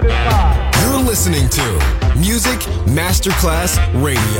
Satisfied. You're listening to Music Masterclass Radio,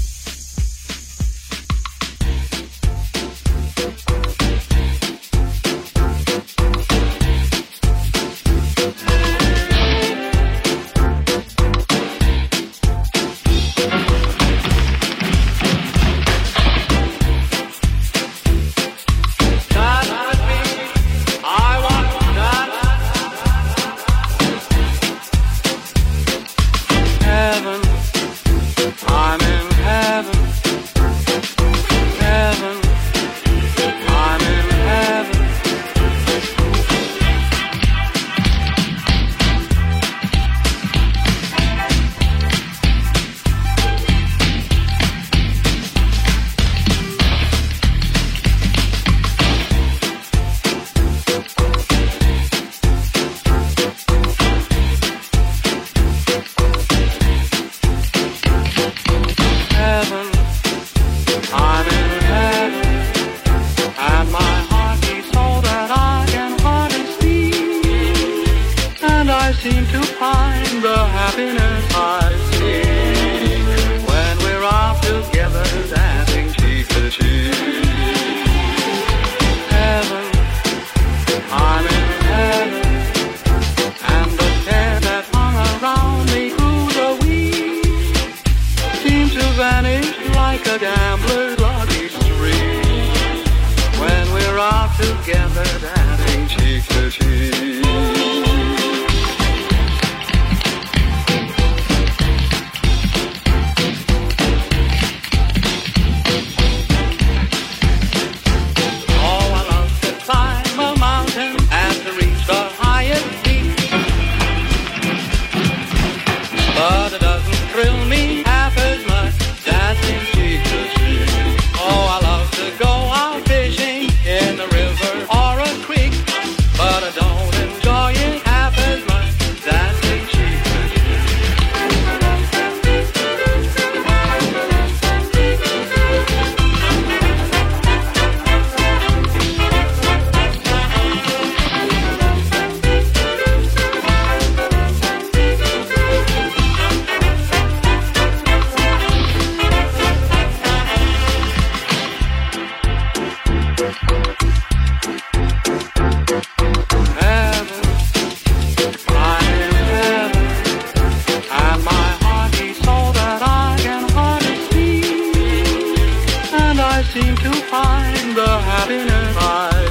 Love to in the river Seem to find the happiness I